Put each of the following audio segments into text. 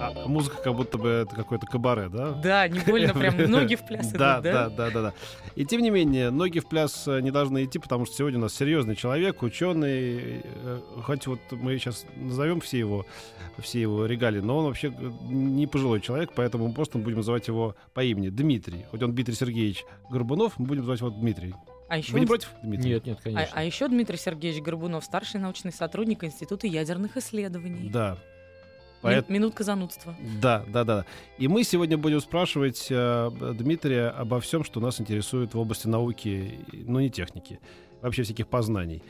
а, а музыка как будто бы это какой-то кабаре, да? Да, невольно прям ноги в пляс идут, да? да? Да, да, да. И тем не менее, ноги в пляс э, не должны идти, потому что сегодня у нас серьезный человек, ученый, э, хоть вот мы сейчас назовем все его, все его регалии, но он вообще не пожилой человек, поэтому мы просто будем называть его по имени Дмитрий. Хоть он Дмитрий Сергеевич Горбунов, мы будем называть его Дмитрий. А еще, Вы не против, Дмитрий? Нет, нет, а, конечно. а еще Дмитрий Сергеевич Горбунов, старший научный сотрудник Института ядерных исследований. Да. Поэт- Минутка занудства. Да, да, да. И мы сегодня будем спрашивать э, Дмитрия обо всем, что нас интересует в области науки, но не техники, вообще всяких познаний.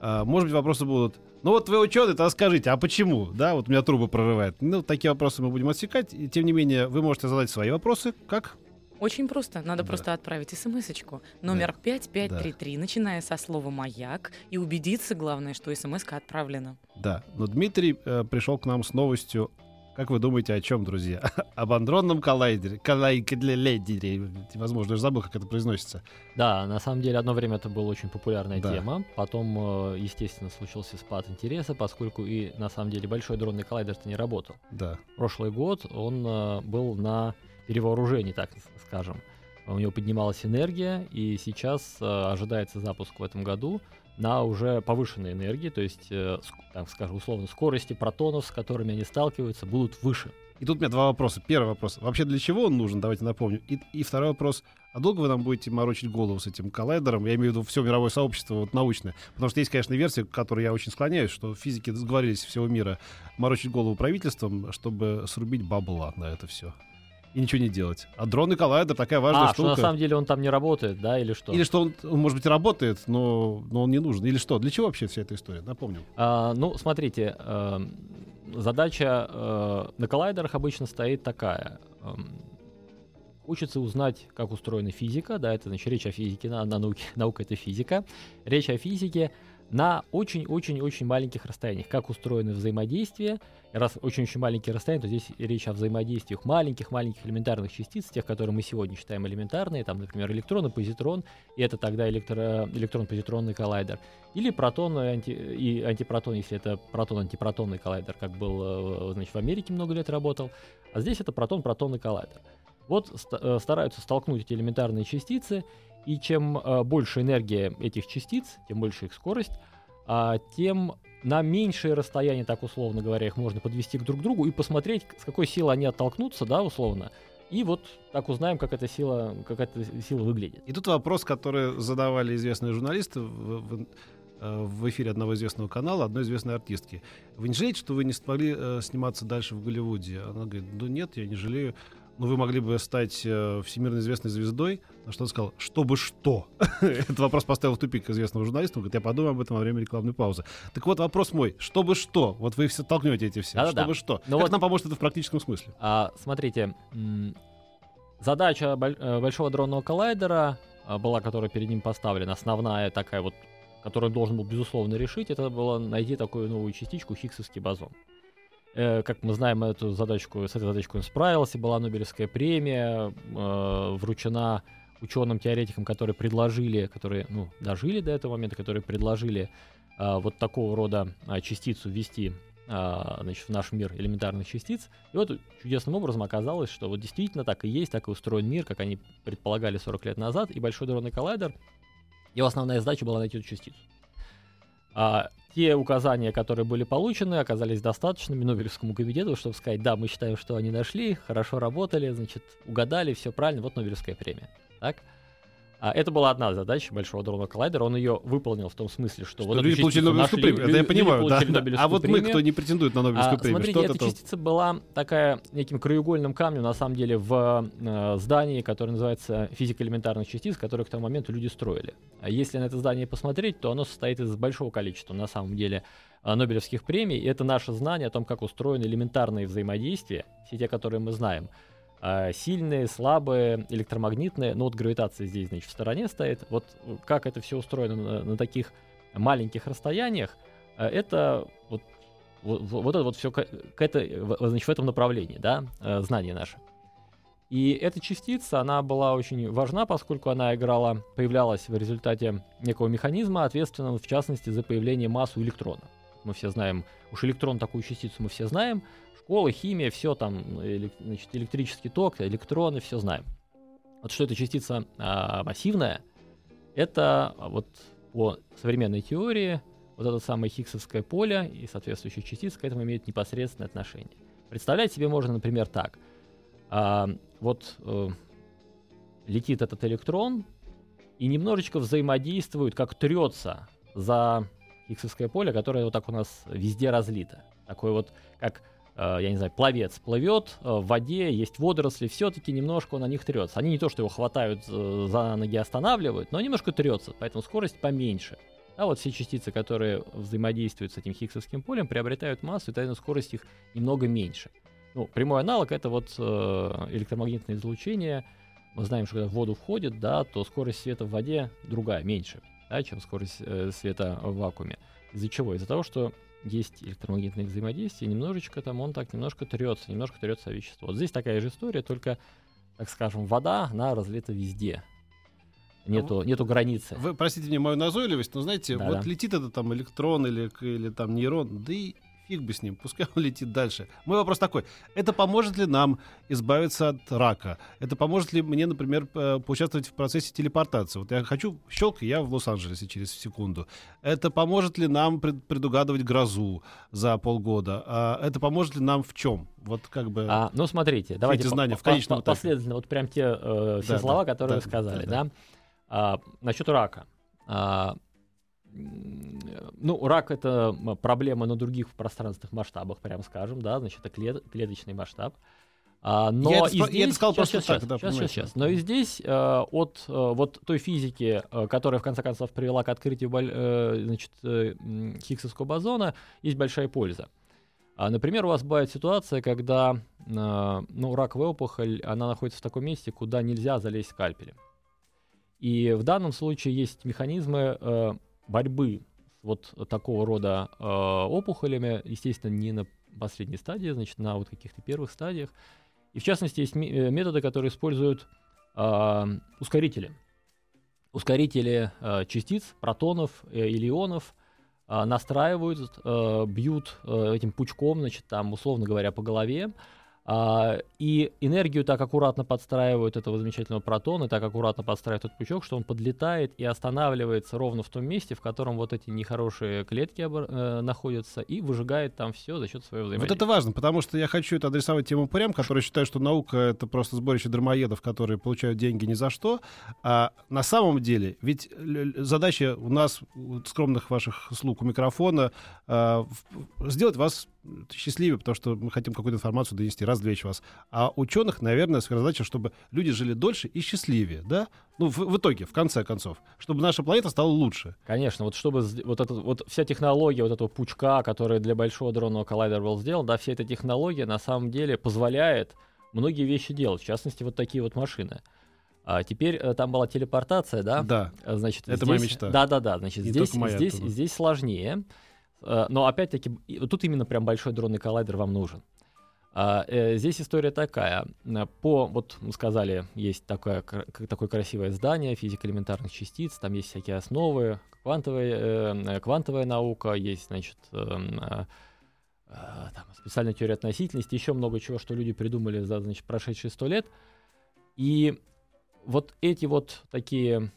А, может быть, вопросы будут. Ну вот вы ученый, то скажите, а почему? Да, вот у меня трубы прорывает. Ну, такие вопросы мы будем отсекать. И тем не менее, вы можете задать свои вопросы. Как? Очень просто. Надо Да. просто отправить смс-очку. Номер 5533, начиная со слова «Маяк», и убедиться, главное, что смс отправлена. Да. Но Дмитрий э, пришел к нам с новостью. Как вы думаете, о чем, друзья? Об андронном коллайдере. Коллайдере. Возможно, я уже забыл, как это произносится. Да, на самом деле одно время это была очень популярная Да. тема. Потом, э, естественно, случился спад интереса, поскольку и на самом деле большой дронный коллайдер-то не работал. Да. Прошлый год он э, был на перевооружении, так скажем. У него поднималась энергия, и сейчас э, ожидается запуск в этом году на уже повышенной энергии, то есть, э, так скажем, условно, скорости протонов, с которыми они сталкиваются, будут выше. И тут у меня два вопроса. Первый вопрос. Вообще для чего он нужен? Давайте напомню. И, и второй вопрос. А долго вы нам будете морочить голову с этим коллайдером? Я имею в виду все мировое сообщество вот, научное. Потому что есть, конечно, версия, к которой я очень склоняюсь, что физики сговорились всего мира морочить голову правительством, чтобы срубить бабла на это все. И ничего не делать. А дронный коллайдер такая важная а, что штука. на самом деле он там не работает, да, или что? Или что он, он, может быть, работает, но, но он не нужен. Или что? Для чего вообще вся эта история? Напомним. А, ну, смотрите, эм, задача э, на коллайдерах обычно стоит такая. эм, Хочется узнать, как устроена физика, да, это значит речь о физике, на, на науке, наука это физика. Речь о физике на очень-очень-очень маленьких расстояниях. Как устроено взаимодействие. И Раз очень-очень маленькие расстояния, то здесь речь о взаимодействиях маленьких-маленьких элементарных частиц, тех, которые мы сегодня считаем элементарные, там, например, электрон и позитрон, и это тогда электро- электрон-позитронный коллайдер. Или протон и, анти, и антипротон, если это протон-антипротонный коллайдер, как был э, значит, в Америке много лет работал. А здесь это протон-протонный коллайдер. Вот ста- э, стараются столкнуть эти элементарные частицы, и чем э, больше энергия этих частиц, тем больше их скорость, а, тем на меньшее расстояние, так условно говоря, их можно подвести к друг другу и посмотреть, с какой силой они оттолкнутся, да, условно. И вот так узнаем, как эта сила, как эта сила выглядит. И тут вопрос, который задавали известные журналисты в, в- э, в эфире одного известного канала, одной известной артистки. Вы не жалеете, что вы не смогли э, сниматься дальше в Голливуде? Она говорит, ну нет, я не жалею. Но вы могли бы стать э, всемирно известной звездой. На что он сказал, чтобы что? Этот вопрос поставил в тупик известного журналиста. Он говорит, я подумаю об этом во время рекламной паузы. Так вот, вопрос мой. Чтобы что? Вот вы все толкнете эти все. Да-да-да. Чтобы что? Ну как вот- нам поможет это в практическом смысле? А, смотрите, задача э, большого дронного коллайдера а, была, которая перед ним поставлена, основная такая вот, которую он должен был безусловно решить, это было найти такую новую частичку Хиггсовский бозон. Э, Как мы знаем, эту задачку, с этой задачкой он справился, была Нобелевская премия, э, вручена ученым-теоретикам, которые предложили, которые, ну, дожили до этого момента, которые предложили а, вот такого рода а, частицу ввести а, значит, в наш мир элементарных частиц. И вот чудесным образом оказалось, что вот действительно так и есть, так и устроен мир, как они предполагали 40 лет назад, и Большой дронный коллайдер, его основная задача была найти эту частицу. А те указания, которые были получены, оказались достаточными Нобелевскому комитету, чтобы сказать, да, мы считаем, что они нашли, хорошо работали, значит, угадали, все правильно, вот Нобелевская премия. Так? А это была одна задача Большого дронного коллайдера. Он ее выполнил в том смысле, что, Что вот люди получили Нобелевскую премию. Это я понимаю, да. да. Нобелевскую А вот мы, кто не претендует на Нобелевскую А, премию, смотрите, что-то эта там... частица была такая неким краеугольным камнем, на самом деле, в э, здании, которое называется физика элементарных частиц, которое к тому моменту люди строили. А если на это здание посмотреть, то оно состоит из большого количества, на самом деле, э, Нобелевских премий. И это наше знание о том, как устроены элементарные взаимодействия, все те, которые мы знаем. А, Сильные, слабые, электромагнитные. Ну вот гравитация здесь, значит, в стороне стоит. Вот как это все устроено на, на таких маленьких расстояниях, э, это вот вот, вот это вот все к, к это, значит, в этом направлении, да, э, знание наше. И эта частица, она была очень важна, поскольку она играла, появлялась в результате некого механизма, ответственного в частности за появление масс у электрона. Мы все знаем, уж электрон такую частицу мы все знаем, школа, химия, все там, элек- значит, электрический ток, электроны, все знаем. Вот что эта частица а, массивная, это вот по современной теории вот это самое хиггсовское поле и соответствующие частицы к этому имеют непосредственное отношение. Представлять себе можно, например, так. А, вот э, летит этот электрон и немножечко взаимодействует, как трется за хиггсовское поле, которое вот так у нас везде разлито. Такой вот, как, я не знаю, пловец плывет э, в воде, есть водоросли, все-таки немножко он на них трется. Они не то, что его хватают э, за ноги, останавливают, но немножко трется, поэтому скорость поменьше. А вот все частицы, которые взаимодействуют с этим хиггсовским полем, приобретают массу, и тогда скорость их немного меньше. Ну, прямой аналог это вот э, электромагнитное излучение. Мы знаем, что когда в воду входит, да, то скорость света в воде другая, меньше, да, чем скорость э, света в вакууме. Из-за чего? Из-за того, что есть электромагнитное взаимодействие, немножечко там он так немножко трется, немножко трется вещество. Вот здесь такая же история, только, так скажем, вода, она разлита везде. Нету, нету границы. Вы простите мне мою назойливость, но знаете, Да-да. вот летит этот там электрон или, или там нейрон, да и фиг бы с ним, пускай он летит дальше. Мой вопрос такой, это поможет ли нам избавиться от рака? Это поможет ли мне, например, поучаствовать в процессе телепортации? Вот я хочу, щелк, я в Лос-Анджелесе через секунду. Это поможет ли нам пред- предугадывать грозу за полгода? А это поможет ли нам в чем? Вот как бы... А, ну, смотрите, давайте эти по- знания в по- конечном по- этапе. последовательно, вот прям те э, все Да, слова, да, которые да, вы сказали, да, да. А, насчет рака. А, ну, рак это проблема на других пространственных масштабах, прям скажем, да, значит, это клет- клеточный масштаб. А, но Я это и спро- я это здесь, сказал щас, просто щас, так, да, понимаете. щас, щас. Но и здесь э, от э, вот той физики, э, которая в конце концов привела к открытию э, значит, э, Хиггсовского бозона, есть большая польза. А, например, у вас бывает ситуация, когда э, ну, раковая опухоль, она находится в таком месте, куда нельзя залезть скальпелем. И в данном случае есть механизмы э, борьбы вот такого рода э, опухолями, естественно, не на последней стадии, значит, на вот каких-то первых стадиях. И в частности, есть э, методы, которые используют э, ускорители. Ускорители э, частиц, протонов э, или ионов э, настраивают, э, бьют э, этим пучком, значит, там, условно говоря, по голове, а, и энергию так аккуратно подстраивают этого замечательного протона, так аккуратно подстраивают этот пучок, что он подлетает и останавливается ровно в том месте, в котором вот эти нехорошие клетки э, находятся, и выжигает там все за счет своего Вот взаимодействия. это важно, потому что я хочу это адресовать тем упырям, которые считают, что наука — это просто сборище дармоедов, которые получают деньги ни за что. А на самом деле, ведь задача у нас, у скромных ваших слуг у микрофона, в- сделать вас счастливее, потому что мы хотим какую-то информацию донести, развлечь вас. А ученых, наверное, задача, чтобы люди жили дольше и счастливее, да? Ну, в, в итоге, в конце концов, чтобы наша планета стала лучше. Конечно, вот чтобы вот, это, вот вся технология вот этого пучка, который для большого дронного коллайдера был сделан, да, вся эта технология на самом деле позволяет многие вещи делать, в частности, вот такие вот машины. А теперь э, там была телепортация, да? Да. А, Значит, Это здесь, моя мечта. Да, да, да. Значит, Не здесь, моя здесь, оттуда. здесь сложнее. Э, Но опять-таки, тут именно прям большой дронный коллайдер вам нужен. А, э, Здесь история такая. Э, По, вот мы сказали, есть такое, такое красивое здание, физика элементарных частиц, там есть всякие основы, квантовая, э, квантовая наука, есть, значит, там, специальная теория относительности, еще много чего, что люди придумали за, значит, прошедшие сто лет. И вот эти вот такие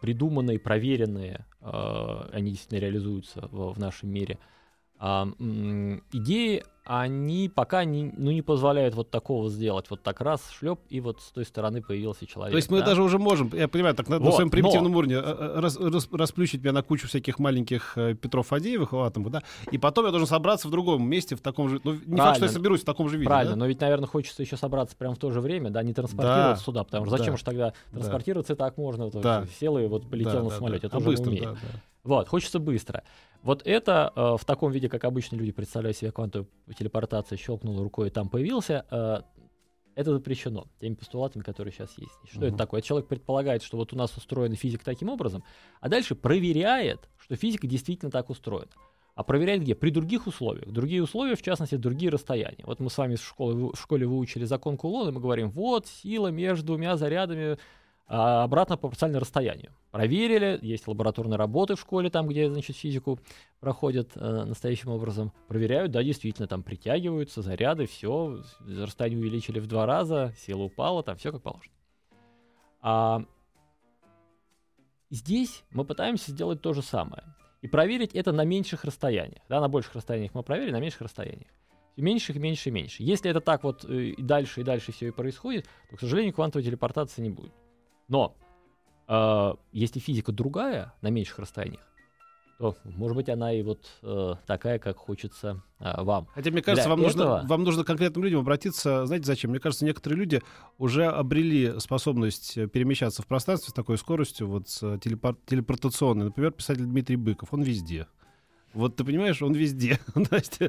придуманные, проверенные, э, они действительно реализуются в, нашем мире, А, идеи, они пока не, ну, не позволяют вот такого сделать. Вот так раз, шлеп, и вот с той стороны появился человек. То есть мы да? даже уже можем, я понимаю, так на, на Вот, своем примитивном но- уровне э, э, рас- рас- расплющить меня на кучу всяких маленьких э, Петров Фадеевых в атомах, да, и потом я должен собраться в другом месте в таком же, ну, не факт, что я Правильно. соберусь в таком же виде, Правильно, да? но ведь, наверное, хочется еще собраться прямо в то же время, да, не транспортироваться Да, сюда, потому что зачем да, же тогда да. транспортироваться и так можно, вот, Да. сел и вот полетел Да, на да, самолете, да. это А уже быстро, умеем. да, да. Вот, хочется быстро. Вот это э, в таком виде, как обычно люди представляют себе квантовую телепортацию, щелкнул рукой и там появился, э, это запрещено теми постулатами, которые сейчас есть. Что это Мгм. такое? Это человек предполагает, что вот у нас устроена физика таким образом, а дальше проверяет, что физика действительно так устроена. А проверяет где? При других условиях. Другие условия, в частности, другие расстояния. Вот мы с вами в школе, в школе выучили закон Кулона, и мы говорим, вот сила между двумя зарядами а, обратно пропорционально расстоянию. Проверили, есть лабораторные работы в школе, там, где, значит, физику проходят э, настоящим образом. Проверяют, да, действительно, там притягиваются заряды, все, расстояние увеличили в два раза, сила упала, там все как положено. А здесь мы пытаемся сделать то же самое. И проверить это на меньших расстояниях. Да, на больших расстояниях мы проверили, на меньших расстояниях. Все меньше, меньше, меньше. Если это так вот э, и дальше, и дальше все и происходит, то, к сожалению, квантовой телепортации не будет. Но э, если физика другая на меньших расстояниях, то, может быть, она и вот э, такая, как хочется э, вам. Хотя, мне кажется, Для вам нужно, этого- вам нужно конкретным людям обратиться. Знаете, зачем? Мне кажется, некоторые люди уже обрели способность э, перемещаться в пространстве с такой скоростью, вот с э, телепор- телепортационной. Например, писатель Дмитрий Быков. Он везде. Вот ты понимаешь, он везде.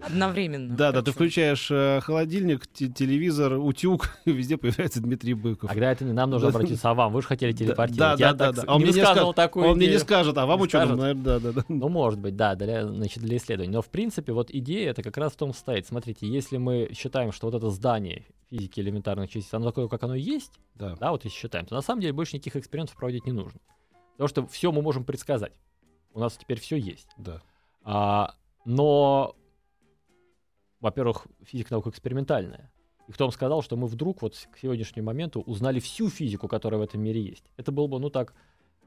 Одновременно. Да, да, ты включаешь э, холодильник, те- телевизор, утюг, и везде появляется Дмитрий Быков. Тогда это не нам нужно обратиться, а вам. Вы же хотели телепортировать. да, Я да, да. А он не мне не скажет- такую Он мне не скажет, а вам Не ученым, наверное, да, да, да. Ну, может быть, да, для, значит, для исследований. Но, в принципе, вот идея это как раз в том состоит. Смотрите, если мы считаем, что вот это здание физики элементарных частиц, оно такое, как оно есть, Да. да, вот если считаем, то на самом деле больше никаких экспериментов проводить не нужно. Потому что все мы можем предсказать. У нас теперь все есть. да. А, но, во-первых, физика наука экспериментальная. И кто вам сказал, что мы вдруг вот к сегодняшнему моменту узнали всю физику, которая в этом мире есть? Это было бы, ну так,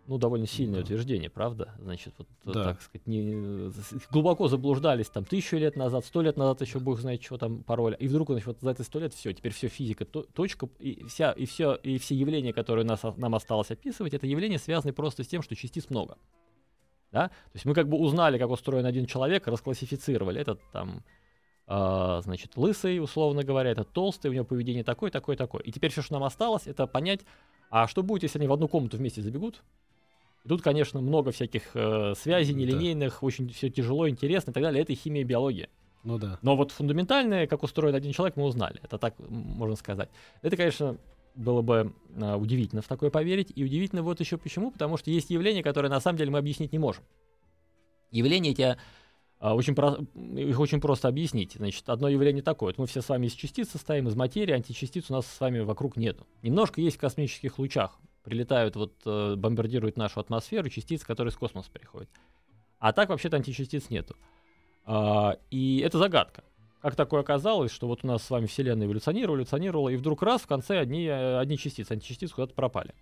ну довольно сильное Да. утверждение, правда? Значит, вот э, Да. так сказать, не, с- глубоко заблуждались там тысячу лет назад, сто лет назад еще бог знает, что там пароля. И вдруг, значит, вот за эти сто лет все, теперь все физика, то- точка, и вся, и все, и все явления, которые нас, нам осталось описывать, это явления связаны просто с тем, что частиц много. Да? То есть мы как бы узнали, как устроен один человек, расклассифицировали. Этот там, а, значит, лысый, условно говоря, этот толстый, у него поведение такое, такое, такое. И теперь все, что нам осталось, это понять, а что будет, если они в одну комнату вместе забегут? И тут, конечно, много всяких э, связей Да. нелинейных, очень все тяжело, интересно и так далее. Это химия, и биология. Ну да. Но вот фундаментальное, как устроен один человек, мы узнали. Это так можно сказать. Это, конечно, было бы а, удивительно в такое поверить. И удивительно вот еще почему. Потому что есть явления, которые на самом деле мы объяснить не можем. Явления эти а, очень про- их очень просто объяснить. Значит, одно явление такое. Вот мы все с вами из частиц состоим, из материи, античастиц у нас с вами вокруг нету. Немножко есть в космических лучах. Прилетают, вот, э, бомбардируют нашу атмосферу частицы, которые из космоса приходят. А так вообще-то античастиц нету. А, и это загадка. Как такое оказалось, что вот у нас с вами Вселенная эволюционировала, эволюционировала, и вдруг раз в конце одни, э, одни частицы, античастицы куда-то пропали.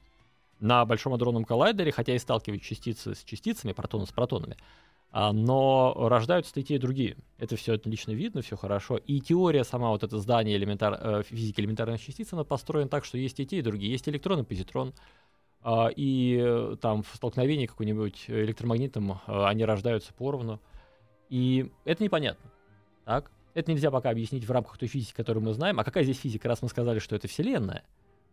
На Большом адронном коллайдере, хотя и сталкивают частицы с частицами, протоны с протонами, а, но рождаются и те, и другие. Это все отлично видно, все хорошо. И теория сама, вот это здание элементар, э, физики элементарных частиц, она построена так, что есть и те, и другие. Есть электрон и позитрон. А, и э, там в столкновении какой-нибудь электромагнитом они рождаются поровну. И это непонятно. Так? Это нельзя пока объяснить в рамках той физики, которую мы знаем. А какая здесь физика? Раз мы сказали, что это Вселенная,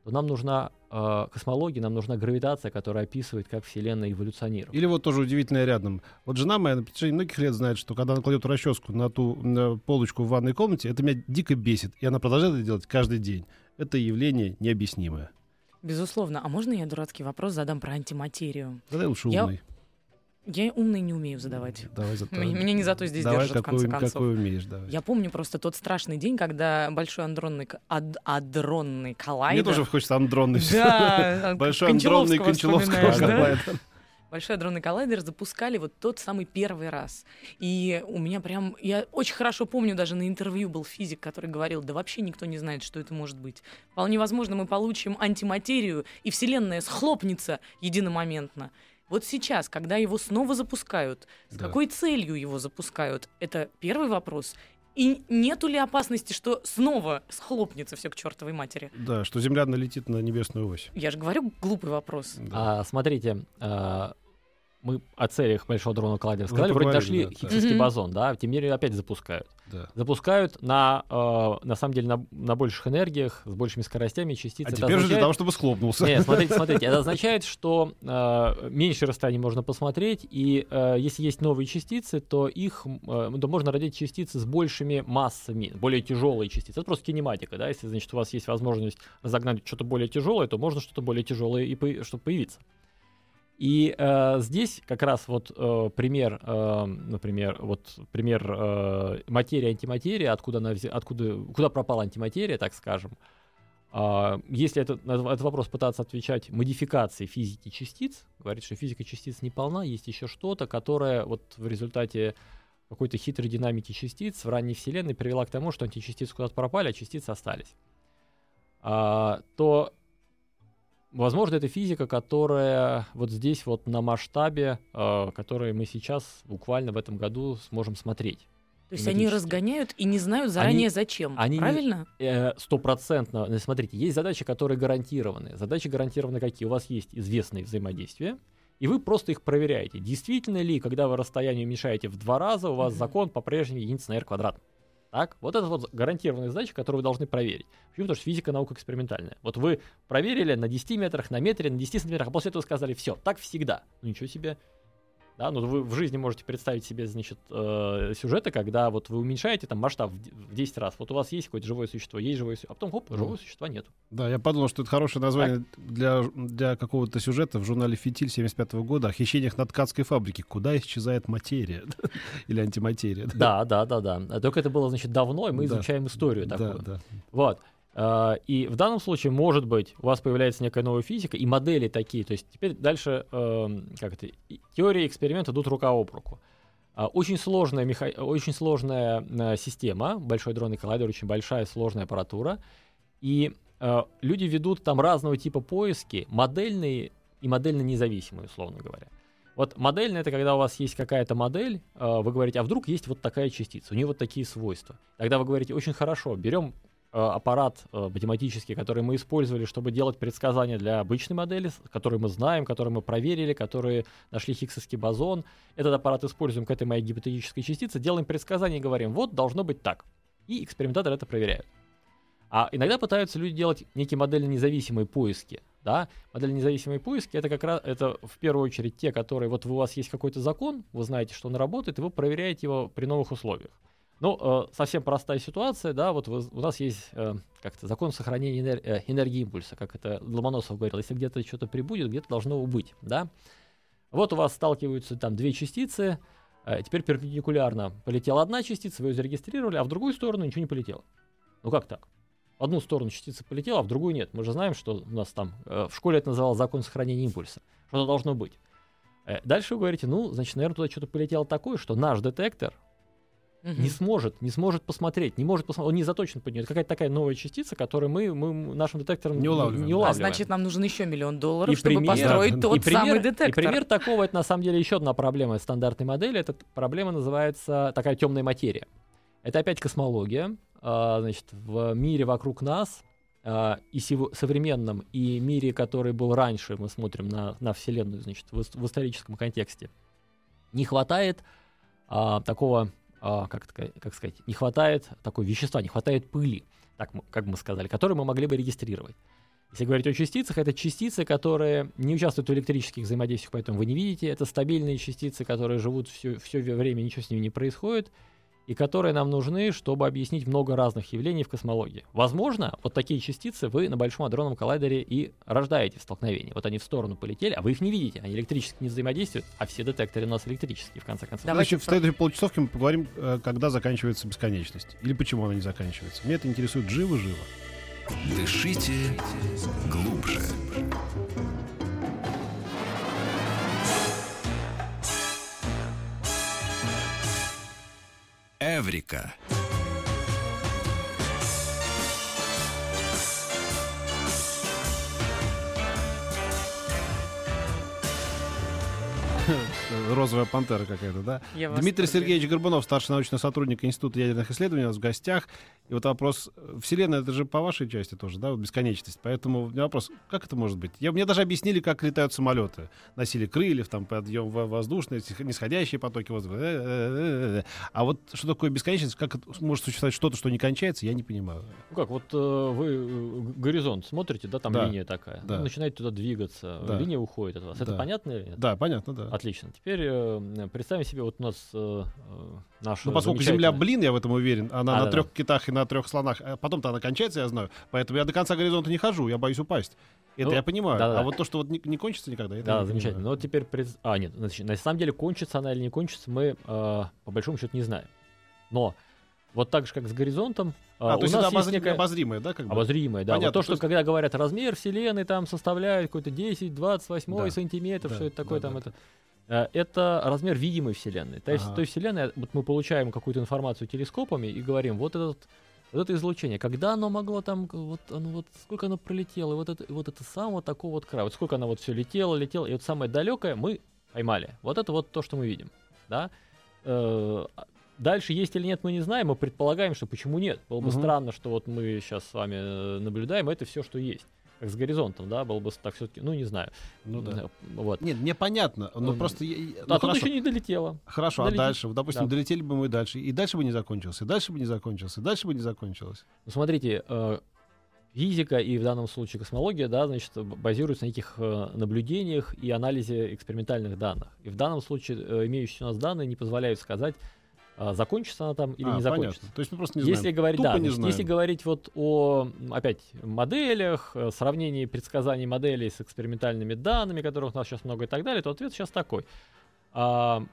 то нам нужна э, космология, нам нужна гравитация, которая описывает, как Вселенная эволюционирует. Или вот тоже удивительное рядом. Вот жена моя на протяжении многих лет знает, что когда она кладет расческу на ту на полочку в ванной комнате, это меня дико бесит. И она продолжает это делать каждый день. Это явление необъяснимое. Безусловно. А можно я дурацкий вопрос задам про антиматерию? Задай лучше Я умный. Я умный не умею задавать. Давай зато. Меня не зато здесь Давай, держат, в конце какой, концов. какой умеешь, давай. Я помню просто тот страшный день, когда большой андронный, ад- адронный коллайдер... Мне тоже хочется андронный. Да, Большой андронный Кончаловского да? коллайдер. Большой адронный коллайдер запускали вот тот самый первый раз. И у меня прям... Я очень хорошо помню, даже на интервью был физик, который говорил, да вообще никто не знает, что это может быть. Вполне возможно, мы получим антиматерию, и Вселенная схлопнется единомоментно. Вот сейчас, когда его снова запускают, с Да. какой целью его запускают, это первый вопрос. И нету ли опасности, что снова схлопнется все к чертовой матери? Да, что Земля налетит на небесную ось. Я же говорю, глупый вопрос. Да. А, смотрите, а, мы о целях Большого дронного коллайдера сказали, вроде нашли да, да. Хиггсовский Мгм. бозон, да, тем не менее опять запускают. Да. Запускают на, э, на самом деле, на, на больших энергиях, с большими скоростями частицы. А теперь же для означает- того, чтобы схлопнулся. Нет, смотрите, смотрите, это означает, что э, меньше расстояний можно посмотреть, и э, если есть новые частицы, то их э, то можно родить частицы с большими массами, более тяжелые частицы. Это просто кинематика, да, если, значит, у вас есть возможность разогнать что-то более тяжелое, то можно что-то более тяжелое и по- чтобы появиться. И э, здесь как раз вот э, пример, э, например, вот пример э, материя антиматерия, откуда она откуда куда пропала антиматерия, так скажем. А, если это, на этот вопрос пытаться отвечать модификацией физики частиц, говорит, что физика частиц не полна, есть еще что-то, которое вот в результате какой-то хитрой динамики частиц в ранней Вселенной привела к тому, что античастицы куда-то пропали, а частицы остались. А, то, возможно, это физика, которая вот здесь вот на масштабе, а, который мы сейчас буквально в этом году сможем смотреть. То есть они разгоняют и не знают заранее зачем. они Правильно? Э, стопроцентно, ну, смотрите, есть задачи, которые гарантированы. Задачи гарантированы какие? У вас есть известные взаимодействия, и вы просто их проверяете. Действительно ли, когда вы расстояние уменьшаете в два раза, у вас Мгм. закон по-прежнему единица на r квадрат. Так? Вот это вот гарантированная задача, которую вы должны проверить. Почему? Потому что физика наука экспериментальная. Вот вы проверили на 10 метрах, на метре, на 10 сантиметрах, а после этого сказали, все, так всегда. Ну ничего себе. Да, ну вы в жизни можете представить себе, значит, э, сюжеты, когда вот вы уменьшаете там масштаб в д- в 10 раз. Вот у вас есть какое-то живое существо, есть живое существо, а потом, хоп, живого существа нет. Да, я подумал, что это хорошее название для, для какого-то сюжета в журнале «Фитиль» 75 года о хищениях на ткацкой фабрике. Куда исчезает материя? Или антиматерия. Да, да, да, да. Только это было, значит, давно, и мы изучаем историю такую. Вот. А, И в данном случае, может быть, у вас появляется некая новая физика, и модели такие. То есть теперь дальше, эм, как это, теория и эксперимент идут рука об руку. А, Очень сложная, меха- очень сложная э, система, большой дронный коллайдер, очень большая сложная аппаратура. И э, люди ведут там разного типа поиски, модельные и модельно независимые, условно говоря. Вот модельная это когда у вас есть какая-то модель, э, вы говорите, а вдруг есть вот такая частица, у нее вот такие свойства. Тогда вы говорите, очень хорошо, берем аппарат э, математический, который мы использовали, чтобы делать предсказания для обычной модели, который мы знаем, который мы проверили, которые нашли Хиггсовский бозон. Этот аппарат используем к этой моей гипотетической частице, делаем предсказания и говорим, вот должно быть так. И экспериментаторы это проверяют. А иногда пытаются люди делать некие модельно независимые поиски. Да? Модельно независимые поиски это как раз это в первую очередь те, которые вот у вас есть какой-то закон, вы знаете, что он работает, и вы проверяете его при новых условиях. Ну, э, совсем простая ситуация, да, вот вы- у нас есть э, как-то закон сохранения энер- э, энергии импульса, как это Ломоносов говорил, если где-то что-то прибудет, где-то должно быть, да. Вот у вас сталкиваются там две частицы, э, теперь перпендикулярно полетела одна частица, вы ее зарегистрировали, а в другую сторону ничего не полетело. Ну как так? В одну сторону частица полетела, а в другую нет. Мы же знаем, что у нас там э, в школе это называлось закон сохранения импульса. Что-то должно быть. Э, Дальше вы говорите, ну, значит, наверное, туда что-то полетело такое, что наш детектор Мгм. не сможет, не сможет посмотреть, не может посмотреть, он не заточен под нее. Это какая-то такая новая частица, которую мы, мы нашим детектором Не улавливаем. не А А улавливаем. значит, нам нужен еще миллион долларов, И чтобы пример- построить Да, тот и пример, самый и детектор. пример такого, это на самом деле еще одна проблема стандартной модели. Эта проблема называется такая темная материя. Это опять космология. А, Значит, в мире вокруг нас а, и современном, и мире, который был раньше, мы смотрим на, на Вселенную, значит, в, в историческом контексте, не хватает а, такого, а, как, как сказать, не хватает такой вещества, не хватает пыли, так как мы сказали, которую мы могли бы регистрировать. Если говорить о частицах, это частицы, которые не участвуют в электрических взаимодействиях, поэтому вы не видите. Это стабильные частицы, которые живут все, все время, ничего с ними не происходит, и которые нам нужны, чтобы объяснить много разных явлений в космологии. Возможно, вот такие частицы вы на Большом адронном коллайдере и рождаете в столкновении. Вот они в сторону полетели, а вы их не видите, они электрически не взаимодействуют, а все детекторы у нас электрические, в конце концов. Давайте Значит, в следующей получасовке мы поговорим, э, когда заканчивается бесконечность. Или почему она не заканчивается. Меня это интересует живо-живо. Дышите глубже. Эврика. Розовая пантера какая-то, да? Я Дмитрий. Сергеевич Горбунов, старший научный сотрудник Института ядерных исследований, у нас в гостях. И вот вопрос, э, Вселенная, это же по вашей части тоже, да, вот бесконечность. Поэтому у меня вопрос, как это может быть? Я, мне даже объяснили, как летают самолеты. Носили крыльев, там подъем во- воздушный, этих нисходящие потоки воздуха. Э, э. А вот что такое бесконечность, как это может существовать что-то, что не кончается, я не понимаю. Ну как, вот вы горизонт смотрите, да, там Да. линия такая. Да. Вы начинаете туда двигаться, Да. линия уходит от вас. Это Да. понятно или нет? Да, понятно, да. Отлично. Теперь э, представим себе, вот у нас э, э, наша Ну, поскольку Земля, блин, я в этом уверен, она А, на да-да. трех китах и на трех слонах, а потом-то она кончается, я знаю, поэтому я до конца горизонта не хожу, я боюсь упасть. Это Ну, я понимаю. да-да-да. А вот то, что вот не, не кончится никогда, это Да, замечательно. понимаю. Но вот теперь... пред- А, нет, значит, на самом деле, кончится она или не кончится, мы э, по большому счету не знаем. Но вот так же, как с горизонтом, э, А, у то есть это нас есть обозри- некая... обозримое, да, как бы? Обозримое, да. Понятно, вот то, то что есть- когда говорят размер Вселенной там составляет какой-то 10, 28 Да, сантиметр, да, что это такое да, там да, это. Э, Это размер видимой Вселенной. То есть, Ага. то есть Вселенная, вот мы получаем какую-то информацию телескопами и говорим, вот этот вот это излучение, когда оно могло там, вот оно вот сколько оно пролетело, и вот это, вот это самого такого вот края, вот сколько оно вот все летело, летело, и вот самое далекое мы поймали. Вот это вот то, что мы видим, да. Э, а Дальше есть или нет, мы не знаем, мы предполагаем, что почему нет. Было бы Мгм. странно, что вот мы сейчас с вами э, наблюдаем, это все, что есть. Как с горизонтом, да, было бы так все-таки, ну не знаю. Ну да. Вот. Нет, мне понятно, но М, просто... я- а ну, тут еще не долетело. хорошо, а долетит. дальше? Вот, допустим, Да. долетели бы мы дальше, и дальше бы не закончился, и дальше бы не закончился, и дальше бы не закончилось. Ну, смотрите, э, физика и в данном случае космология, да, значит, б- базируются на неких э, наблюдениях и анализе экспериментальных данных. И в данном случае э, имеющиеся у нас данные не позволяют сказать, закончится она там или А, не закончится. понятно. То есть мы просто не если знаем. говорить, Тупо да, не значит, знаем. если говорить вот о, опять, моделях, э, сравнении предсказаний моделей с экспериментальными данными, которых у нас сейчас много и так далее, то ответ сейчас такой. А,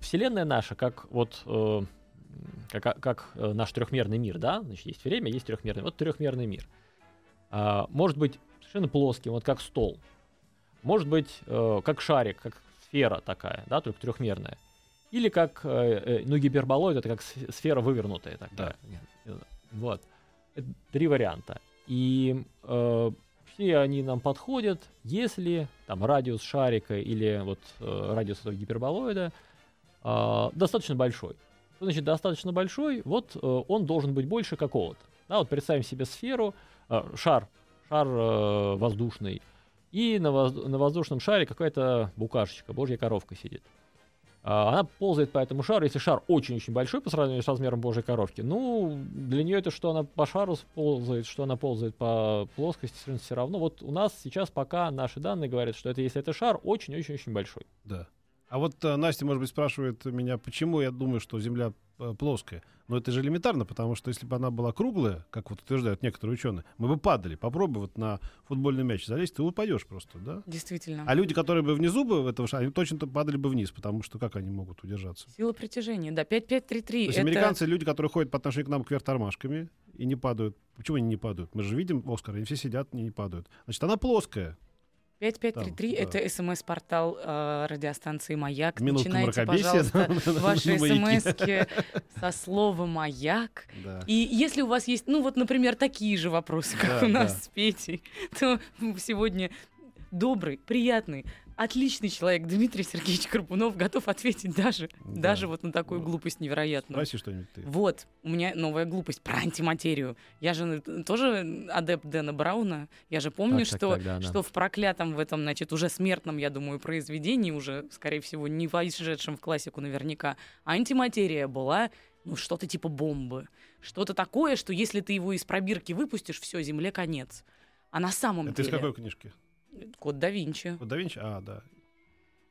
Вселенная наша, как вот э, как, как э, наш трехмерный мир, да, значит, есть время, есть трехмерный, вот трехмерный мир. А, может быть совершенно плоским, вот как стол. Может быть э, как шарик, как сфера такая, да, только трехмерная. Или как, э, э, ну, гиперболоид, это как сф- сфера вывернутая такая. Э, Вот. Это три варианта. И э, все они нам подходят, если там радиус шарика или вот э, радиус этого гиперболоида э, достаточно большой. Что значит достаточно большой? Вот э, он должен быть больше какого-то. Да, вот представим себе сферу, э, шар, шар э, воздушный, и на, воз- на воздушном шаре какая-то букашечка, божья коровка сидит. Она ползает по этому шару. Если шар очень-очень большой по сравнению с размером божьей коровки, ну, для нее это, что она по шару ползает, что она ползает по плоскости, все равно. Вот у нас сейчас пока наши данные говорят, что это если это шар очень-очень-очень большой. Да. А вот э, Настя, может быть, спрашивает меня, почему я думаю, что Земля э, плоская. Но это же элементарно, потому что если бы она была круглая, как вот утверждают некоторые ученые, мы бы падали. Попробуй вот на футбольный мяч залезть, ты упадешь просто, да? Действительно. А люди, которые бы внизу бы в этого они точно падали бы вниз, потому что как они могут удержаться? Сила притяжения, да, 5533. То есть это... американцы, люди, которые ходят по отношению к нам кверх тормашками и не падают. Почему они не падают? Мы же видим Оскар, они все сидят, они не падают. Значит, она плоская. 5533 Там, да. это смс-портал э, радиостанции «Маяк». Минутка Начинайте, пожалуйста, ваши смс со слова «Маяк». Да. И если у вас есть, ну вот, например, такие же вопросы, как Да, у нас да. с Петей, то сегодня добрый, приятный, отличный человек Дмитрий Сергеевич Карпунов готов ответить даже, Да. даже вот на такую Ну, глупость невероятную. Спроси что-нибудь ты. Вот, у меня новая глупость про антиматерию. Я же э, тоже адепт Дэна Брауна. Я же помню, Так, так, что, так, да, да. что в проклятом в этом, значит, уже смертном, я думаю, произведении, уже, скорее всего, не вошедшем в классику наверняка, антиматерия была, ну, что-то типа бомбы. Что-то такое, что если ты его из пробирки выпустишь, все, Земле конец. А на самом Это из деле... какой книжки? Код да Винчи. Вот да Винчи? А, да.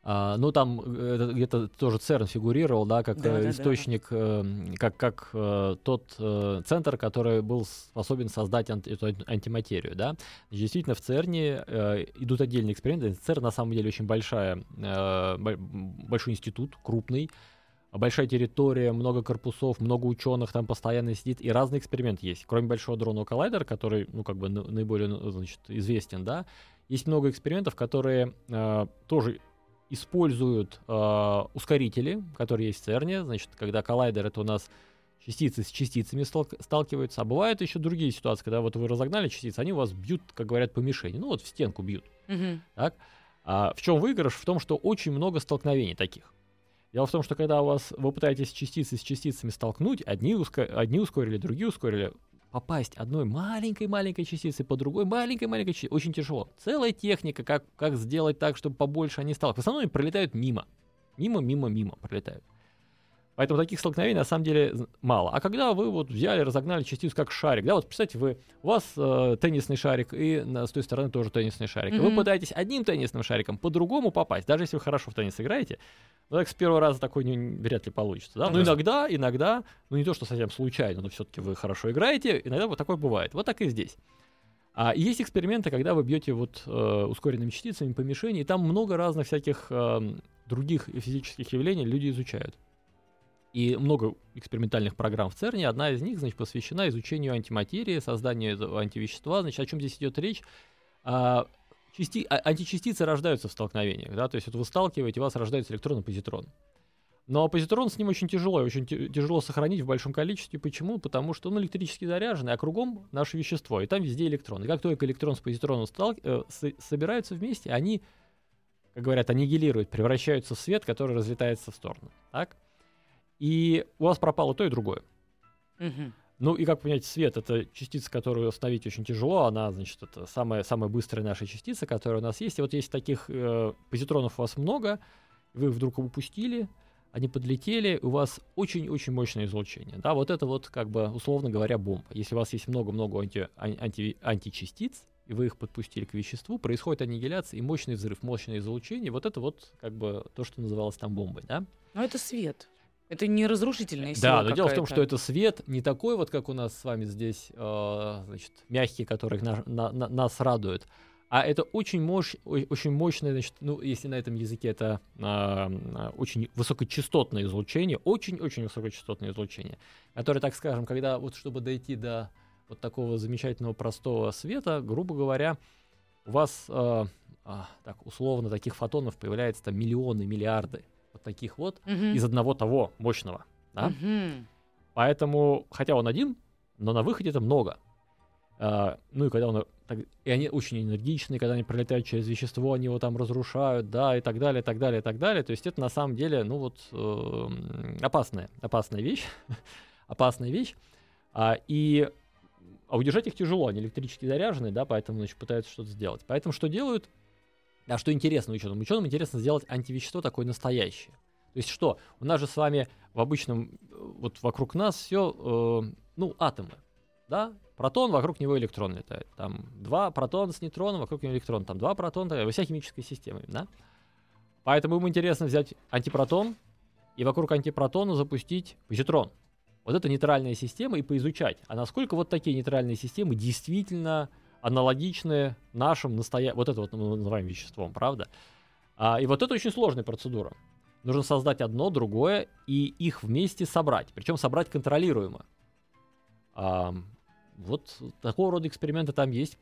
А, ну, там э, где-то тоже ЦЕРН фигурировал, да, как Да, э, да, да. источник, э, как, как э, тот э, центр, который был способен создать анти- эту ан- антиматерию, да. Действительно, в ЦЕРНе э, идут отдельные эксперименты. ЦЕРН, на самом деле, очень большая, э, бо- большой институт, крупный, большая территория, много корпусов, много ученых там постоянно сидит, и разные эксперименты есть. Кроме Большого дронного коллайдера, который, ну, как бы на- наиболее, ну, значит, известен, да, есть много экспериментов, которые э, тоже используют э, ускорители, которые есть в ЦЕРНе. Значит, когда коллайдер это у нас частицы с частицами сталк- сталкиваются. А бывают еще другие ситуации, когда вот вы разогнали частицы, они у вас бьют, как говорят, по мишени. Ну вот в стенку бьют. Мгм. Так? А в чем выигрыш? В том, что очень много столкновений таких. Дело в том, что когда у вас вы пытаетесь частицы с частицами столкнуть, одни, ускор, одни ускорили, другие ускорили, попасть одной маленькой-маленькой частицей по другой маленькой-маленькой частице очень тяжело. Целая техника, как, как сделать так, чтобы побольше они сталкивались. В основном они пролетают мимо. Мимо, мимо, мимо пролетают. Поэтому таких столкновений на самом деле мало. А когда вы вот взяли, разогнали частицу как шарик, да, вот представьте, вы, у вас э, теннисный шарик и на, с той стороны тоже теннисный шарик. Mm-hmm. И вы пытаетесь одним теннисным шариком по-другому попасть, даже если вы хорошо в теннис играете, ну, так с первого раза такой не, вряд ли получится. Да? Ну, иногда, иногда, ну не то, что совсем случайно, но все-таки вы хорошо играете, иногда вот такое бывает. Вот так и здесь. А есть эксперименты, когда вы бьете вот э, ускоренными частицами по мишени, и там много разных всяких э, других физических явлений люди изучают. И много экспериментальных программ в ЦЕРНе. Одна из них, значит, посвящена изучению антиматерии, созданию антивещества. Значит, о чем здесь идет речь? А, части... а, античастицы рождаются в столкновениях, да, то есть вот вы сталкиваете, у вас рождается электрон и позитрон. Но позитрон с ним очень тяжело, и очень тяжело сохранить в большом количестве. Почему? Потому что он электрически заряженный, а кругом наше вещество, и там везде электрон. И как только электрон с позитроном стал... э, с... собираются вместе, они, как говорят, аннигилируют, превращаются в свет, который разлетается в сторону. Так? И у вас пропало то и другое. Угу. Ну и как понять, свет — это частица, которую остановить очень тяжело, она, значит, это самая, самая быстрая наша частица, которая у нас есть. И вот если таких э, позитронов у вас много, вы вдруг упустили, они подлетели, у вас очень-очень мощное излучение. Да, вот это вот, как бы, условно говоря, бомба. Если у вас есть много-много анти, анти, античастиц, и вы их подпустили к веществу, происходит аннигиляция и мощный взрыв, мощное излучение. Вот это вот, как бы, то, что называлось там бомбой, да? Но это свет. Это не разрушительная сила. Да, но дело в том, что это свет не такой вот, как у нас с вами здесь, э, значит, мягкий, который на, на, на, нас радует, а это очень, мощь, очень мощное, значит, ну, если на этом языке это э, очень высокочастотное излучение, очень-очень высокочастотное излучение, которое, так скажем, когда вот чтобы дойти до вот такого замечательного простого света, грубо говоря, у вас, э, э, так условно, таких фотонов появляется там миллионы, миллиарды вот таких вот угу. из одного того мощного. Да? Угу. Поэтому, хотя он один, но на выходе это много. А, ну и когда он так, и они очень энергичные, когда они пролетают через вещество, они его там разрушают, да, и так далее, и так далее, и так далее. То есть это на самом деле, ну вот, э, опасная, опасная вещь, опасная вещь. А, и а удержать их тяжело, они электрически заряжены, да, поэтому, значит, пытаются что-то сделать. Поэтому что делают? А что интересно ученым? Ученым интересно сделать антивещество такое настоящее. То есть что? У нас же с вами в обычном, вот вокруг нас все, э, ну, атомы, да? Протон, вокруг него электрон летает. Там два протона с нейтроном, вокруг него электрон. Там два протона, вся химическая система, да? Поэтому им интересно взять антипротон и вокруг антипротона запустить позитрон. Вот это нейтральная система и поизучать. А насколько вот такие нейтральные системы действительно аналогичные нашим настоящим, вот это вот мы называем веществом, правда? А, и вот это очень сложная процедура. Нужно создать одно, другое и их вместе собрать. Причем собрать контролируемо. А, вот такого рода эксперименты там есть,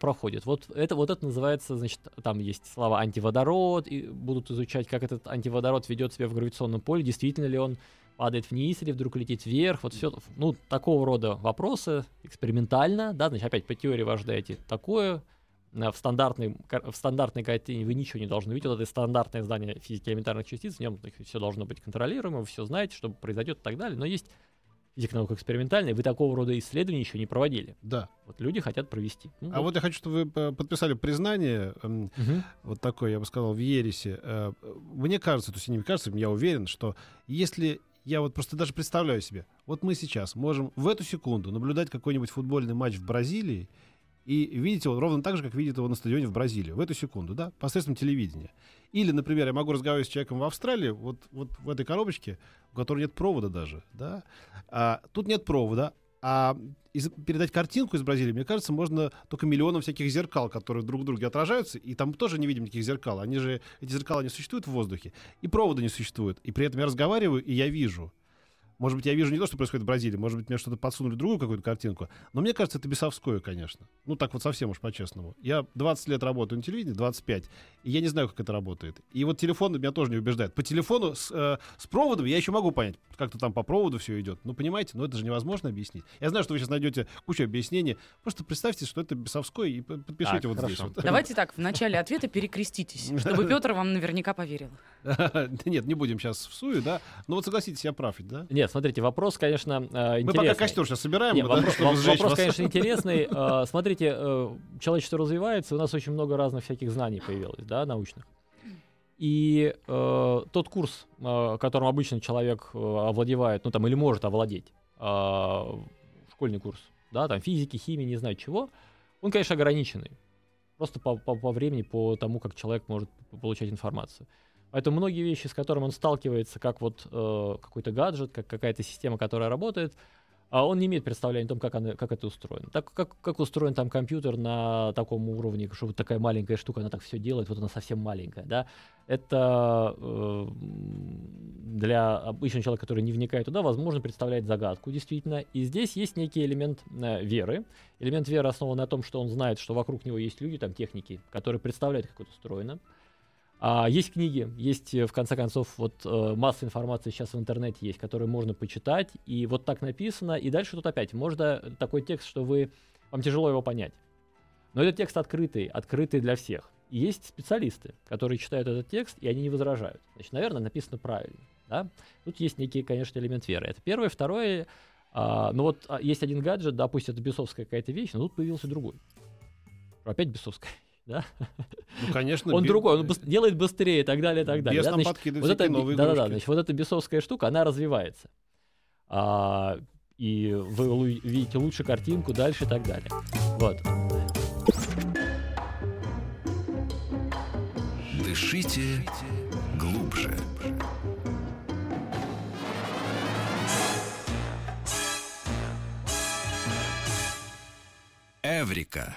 проходят. Вот это, вот это называется, значит, там есть слова антиводород, и будут изучать, как этот антиводород ведет себя в гравитационном поле, действительно ли он падает вниз или вдруг летит вверх, вот все, ну, такого рода вопросы экспериментально, да, значит, опять по теории вы ожидаете такое, в стандартной, в стандартной картине вы ничего не должны видеть, вот это стандартное здание физики элементарных частиц, в нем все должно быть контролируемо, вы все знаете, что произойдет и так далее, но есть физика наука экспериментальная, вы такого рода исследования еще не проводили. Да. Вот люди хотят провести. Ну, а вот. вот я хочу, чтобы вы подписали признание, угу. вот такое, я бы сказал, в ересе. Э, мне кажется, то есть не кажется, я уверен, что если я вот просто даже представляю себе, вот мы сейчас можем в эту секунду наблюдать какой-нибудь футбольный матч в Бразилии и видеть его ровно так же, как видит его на стадионе в Бразилии, в эту секунду, да, посредством телевидения. Или, например, я могу разговаривать с человеком в Австралии, вот, вот в этой коробочке, у которой нет провода даже, да, а, тут нет провода, а из, передать картинку из Бразилии, мне кажется, можно только миллионом всяких зеркал, которые друг в друге отражаются, и там тоже не видим никаких зеркал. Они же, эти зеркала не существуют в воздухе, и провода не существует. И при этом я разговариваю, и я вижу. Может быть, я вижу не то, что происходит в Бразилии, может быть, мне что-то подсунули другую какую-то картинку. Но мне кажется, это бесовское, конечно. Ну, так вот совсем уж по-честному. Я 20 лет работаю на телевидении, 25, и я не знаю, как это работает. И вот телефон меня тоже не убеждает. По телефону с, э, с проводом я еще могу понять, как-то там по проводу все идет. Ну, понимаете, но это же невозможно объяснить. Я знаю, что вы сейчас найдете кучу объяснений. Просто представьте, что это бесовское, и подпишите Так, вот хорошо. здесь. Вот. Давайте так, в начале ответа перекреститесь, чтобы Петр вам наверняка поверил. Нет, не будем сейчас в сую, да? Но вот согласитесь, я прав да? Нет, смотрите, вопрос, конечно, э, Мы пока интересный. костер сейчас собираем, Не, да, вопрос, чтобы вопрос, вас. конечно, интересный. Э, Смотрите, э, человечество развивается, у нас очень много разных всяких знаний появилось, да, научных. И э, тот курс, э, которым обычно человек э, овладевает, ну там или может овладеть, э, школьный курс, да, там физики, химии, не знаю чего, он, конечно, ограниченный. Просто по, по- по времени, по тому, как человек может получать информацию. Поэтому многие вещи, с которыми он сталкивается, как вот э, какой-то гаджет, как какая-то система, которая работает, а он не имеет представления о том, как, она, как это устроено. Так как, как устроен там компьютер на таком уровне, что вот такая маленькая штука, она так все делает, вот она совсем маленькая, да. Это э, для обычного человека, который не вникает туда, возможно, представляет загадку, действительно. И здесь есть некий элемент э, веры. Элемент веры основан на том, что он знает, что вокруг него есть люди, там техники, которые представляют, как это устроено. А, есть книги, есть, э, в конце концов, вот э, масса информации сейчас в интернете есть, которую можно почитать, и вот так написано, и дальше тут опять можно такой текст, что вы, вам тяжело его понять. Но этот текст открытый, открытый для всех. И есть специалисты, которые читают этот текст, и они не возражают. Значит, наверное, написано правильно. Да? Тут есть некий, конечно, элемент веры. Это первое. Второе, а, ну вот а, есть один гаджет, да, пусть это бесовская какая-то вещь, но тут появился другой. Опять бесовская. Да? Ну, конечно. Он бе- другой, он быс- делает быстрее и так далее, и так далее. Бес да, значит, вот это, новые да-да-да, игрушки. значит, вот эта бесовская штука, она развивается. А, и вы видите лучше картинку дальше и так далее. Вот. Дышите глубже. Эврика.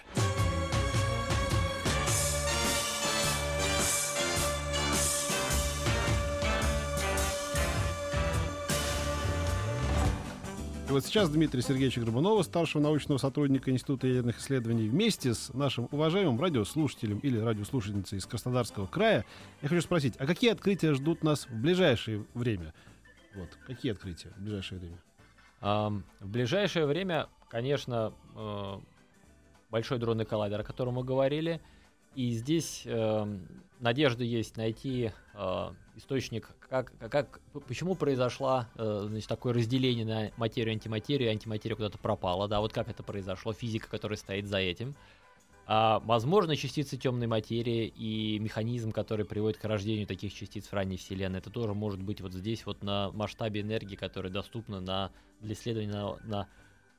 Вот сейчас Дмитрий Сергеевич Горбунова, старшего научного сотрудника Института ядерных исследований, вместе с нашим уважаемым радиослушателем или радиослушательницей из Краснодарского края, я хочу спросить, а какие открытия ждут нас в ближайшее время? Вот, какие открытия в ближайшее время? Ам, в ближайшее время, конечно, э, большой дронный коллайдер, о котором мы говорили. И здесь эм, надежда есть найти э, источник, как, как, почему произошло э, значит, такое разделение на материю антиматерию, антиматерия куда-то пропала, да, вот как это произошло, физика, которая стоит за этим. А, возможно, частицы темной материи и механизм, который приводит к рождению таких частиц в ранней Вселенной, это тоже может быть вот здесь вот на масштабе энергии, которая доступна на, для исследования на, на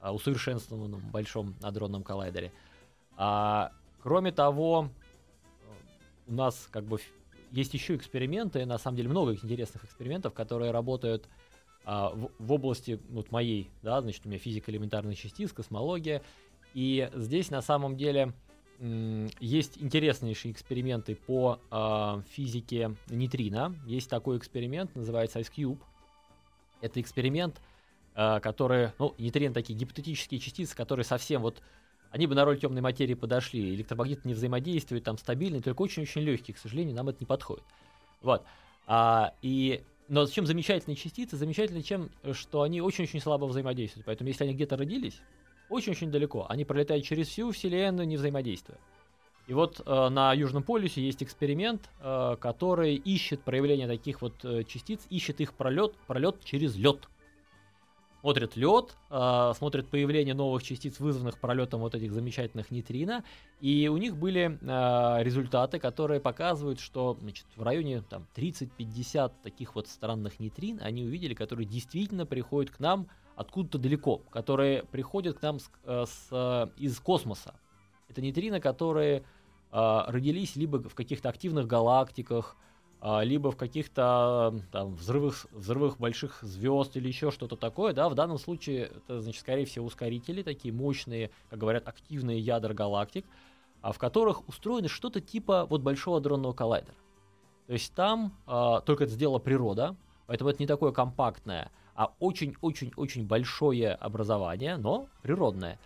а, усовершенствованном большом адронном коллайдере. А, кроме того, у нас как бы есть еще эксперименты, на самом деле много интересных экспериментов, которые работают а, в, в области вот моей, да, значит, у меня физика элементарных частиц, космология, и здесь на самом деле есть интереснейшие эксперименты по а, физике нейтрино. Есть такой эксперимент, называется Ice Cube. Это эксперимент, а, который, ну, нейтрино такие гипотетические частицы, которые совсем вот они бы на роль темной материи подошли. Электромагниты не взаимодействуют, там стабильные, только очень-очень легкие. К сожалению, нам это не подходит. Вот. А, и, но чем замечательные частицы? Замечательны тем, что они очень-очень слабо взаимодействуют. Поэтому если они где-то родились, очень-очень далеко, они пролетают через всю Вселенную, не взаимодействуя. И вот э, на Южном полюсе есть эксперимент, э, который ищет проявление таких вот э, частиц, ищет их пролет, пролет через лед смотрят лед, э, смотрят появление новых частиц, вызванных пролетом вот этих замечательных нейтрино, и у них были э, результаты, которые показывают, что значит, в районе там 30-50 таких вот странных нейтрин они увидели, которые действительно приходят к нам откуда-то далеко, которые приходят к нам с, э, с, э, из космоса. Это нейтрино, которые э, родились либо в каких-то активных галактиках, а, либо в каких-то взрывах, взрывах больших звезд или еще что-то такое, да, в данном случае это, значит, скорее всего, ускорители, такие мощные, как говорят, активные ядра галактик, а в которых устроено что-то типа вот большого адронного коллайдера. То есть там а, только это сделала природа, поэтому это не такое компактное, а очень-очень-очень большое образование, но природное, а,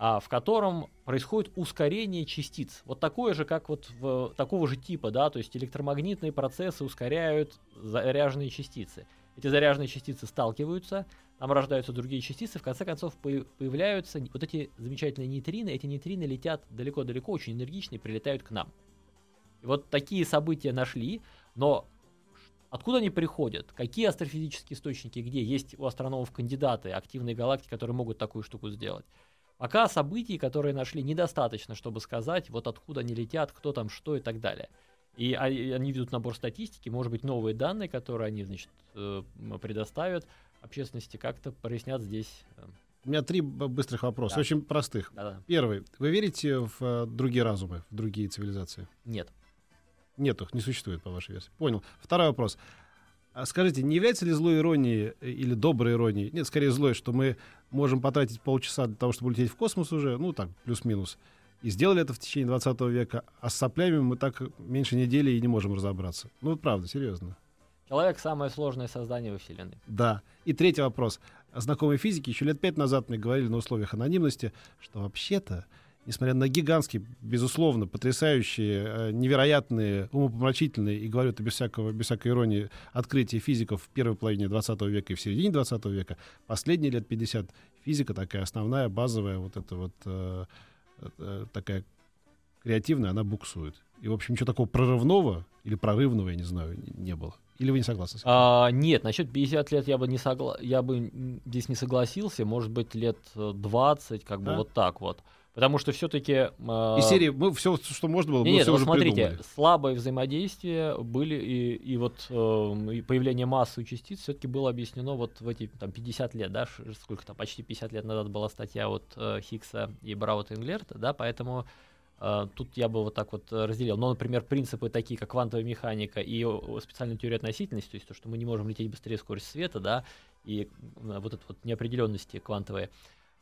в котором происходит ускорение частиц. Вот такое же, как вот в, такого же типа, да, то есть электромагнитные процессы ускоряют заряженные частицы. Эти заряженные частицы сталкиваются, там рождаются другие частицы, в конце концов появляются вот эти замечательные нейтрины, эти нейтрины летят далеко-далеко, очень энергично и прилетают к нам. И вот такие события нашли, но Откуда они приходят? Какие астрофизические источники, где есть у астрономов кандидаты, активные галактики, которые могут такую штуку сделать? Пока событий, которые нашли, недостаточно, чтобы сказать, вот откуда они летят, кто там, что и так далее. И они ведут набор статистики, может быть, новые данные, которые они, значит, э, предоставят общественности, как-то прояснят здесь. Э. У меня три быстрых вопроса, да. очень простых. Да-да. Первый. Вы верите в э, другие разумы, в другие цивилизации? Нет. Нет их, не существует, по вашей версии. Понял. Второй вопрос. А скажите, не является ли злой иронией или доброй иронией, нет, скорее злой, что мы можем потратить полчаса для того, чтобы улететь в космос уже, ну так, плюс-минус, и сделали это в течение 20 века, а с соплями мы так меньше недели и не можем разобраться. Ну, правда, серьезно. Человек — самое сложное создание во Вселенной. Да. И третий вопрос. Знакомые физики еще лет пять назад мне говорили на условиях анонимности, что вообще-то несмотря на гигантские, безусловно, потрясающие, э, невероятные, умопомрачительные, и говорю это без, всякого, без всякой иронии, открытия физиков в первой половине 20 века и в середине 20 века, последние лет 50 физика такая основная, базовая, вот эта вот э, э, такая креативная, она буксует. И, в общем, ничего такого прорывного или прорывного, я не знаю, не было. Или вы не согласны с этим? А, нет, насчет 50 лет я бы не согла... я бы здесь не согласился. Может быть, лет 20, как бы а? вот так вот. Потому что все-таки... Э, а, Из серии мы все, что можно было, мы нет, все вот уже смотрите, придумали. слабое взаимодействие были, и, и вот э, появление массы частиц все-таки было объяснено вот в эти там, 50 лет, да, сколько там, почти 50 лет назад была статья вот э, Хиггса и Браута Инглерта, да, поэтому э, тут я бы вот так вот разделил. Но, например, принципы такие, как квантовая механика и специальная теория относительности, то есть то, что мы не можем лететь быстрее скорости света, да, и э, вот это вот неопределенности квантовые,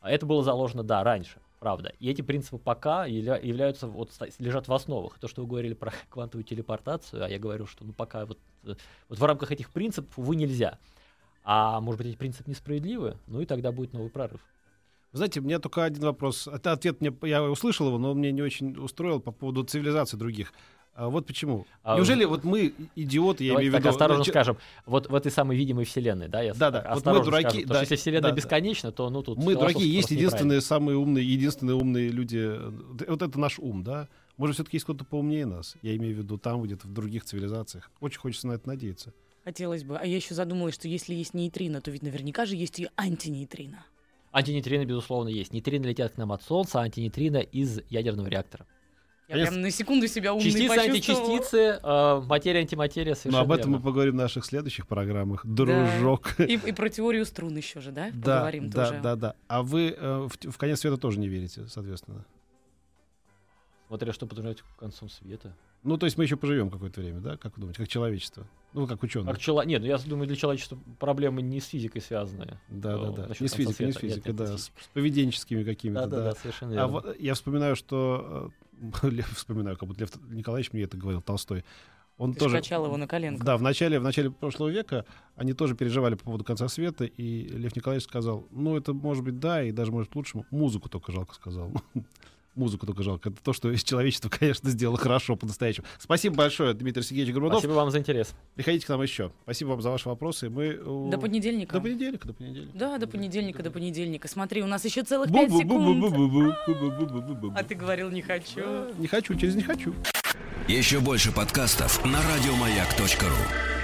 это было заложено, да, раньше правда. И эти принципы пока являются, вот, лежат в основах. То, что вы говорили про квантовую телепортацию, а я говорю, что ну пока вот, э, вот в рамках этих принципов, увы, нельзя. А может быть, эти принципы несправедливы, ну и тогда будет новый прорыв. Вы знаете, у меня только один вопрос. Это ответ мне, я услышал его, но он мне не очень устроил по поводу цивилизации других. А вот почему. А, Неужели вот мы идиоты, я имею в виду... так осторожно ну, скажем, вот в этой самой видимой вселенной, да, я да, да, вот мы дураки, скажу, да, что если вселенная да, бесконечна, то ну тут... Мы дураки, есть единственные самые умные, единственные умные люди, вот это наш ум, да? Может, все-таки есть кто-то поумнее нас, я имею в виду там, где-то в других цивилизациях. Очень хочется на это надеяться. Хотелось бы. А я еще задумалась, что если есть нейтрино, то ведь наверняка же есть и антинейтрино. Антинейтрино, безусловно, есть. Нейтрино летят к нам от Солнца, а антинейтрино из ядерного реактора. Я Конечно. прям на секунду себя умный Частицы, античастицы, э, материя, антиматерия, совершенно Но об этом верно. мы поговорим в наших следующих программах. Дружок. Да. И, и про теорию струн еще же, да? Да, поговорим да, тоже. да, да. А вы э, в, в конец света тоже не верите, соответственно? Смотря что подразумевать концом света. Ну, то есть мы еще поживем какое-то время, да? Как вы думаете, как человечество? Ну, как ученые. Как чело... Нет, ну, я думаю, для человечества проблемы не с физикой связаны. Да, да, да. Не с физикой, не с физикой, да. С поведенческими какими-то, да. Да, да, совершенно а верно. А я вспоминаю, что... Э, вспоминаю, как будто Лев Николаевич мне это говорил, Толстой. Он Ты тоже качал его на коленку. Да, в начале, в начале прошлого века они тоже переживали по поводу конца света, и Лев Николаевич сказал, ну, это может быть да, и даже может лучше, музыку только жалко сказал. Музыку только жалко. Это то, что человечество, конечно, сделало хорошо по-настоящему. Спасибо большое, Дмитрий Сергеевич Горбунов. Спасибо вам за интерес. Приходите к нам еще. Спасибо вам за ваши вопросы. Мы... До понедельника. До понедельника, до понедельника. Да, до понедельника, до понедельника. Смотри, у нас еще целых пять секунд. А ты говорил, не хочу. Не хочу, через не хочу. Еще больше подкастов на радиомаяк.ру